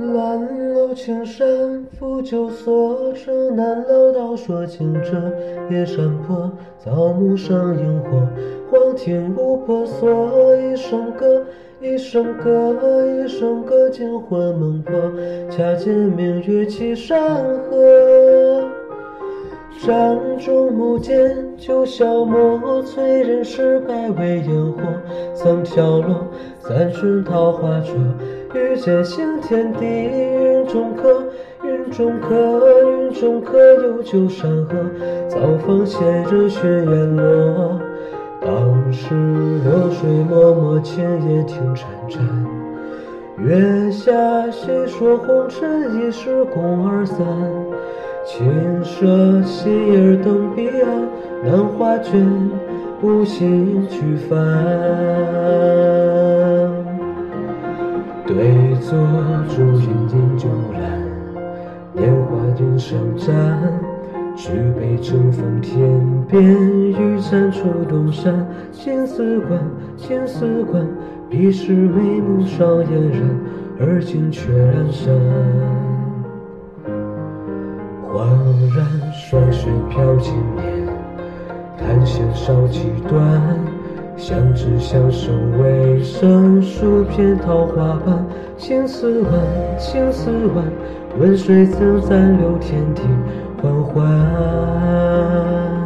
烂楼青山拂旧锁，城南老道说清者。夜山坡，草木生萤火。黄庭无婆娑，一声歌，一声歌，一声歌，惊魂梦魄。恰见明月起山河。山中木间酒消磨，催人诗百味烟火。曾飘落三巡桃花灼，欲见星天地。云中客，云中客，云中客，有酒山河。早放斜着雪烟落。当时流水脉脉，青叶听潺潺。月下细说红尘，一世共二三。轻舍心儿登彼岸，难画卷，不信去翻。对坐烛影饮酒阑，年华云上展。举杯正风天边，玉簪出东山。青丝关，青丝关，彼时眉目双嫣然，而今却阑珊。恍然，霜雪飘经年，檀香烧几段。相知相守为生，数片桃花瓣。青丝万，青丝万，问谁曾暂留天地缓缓？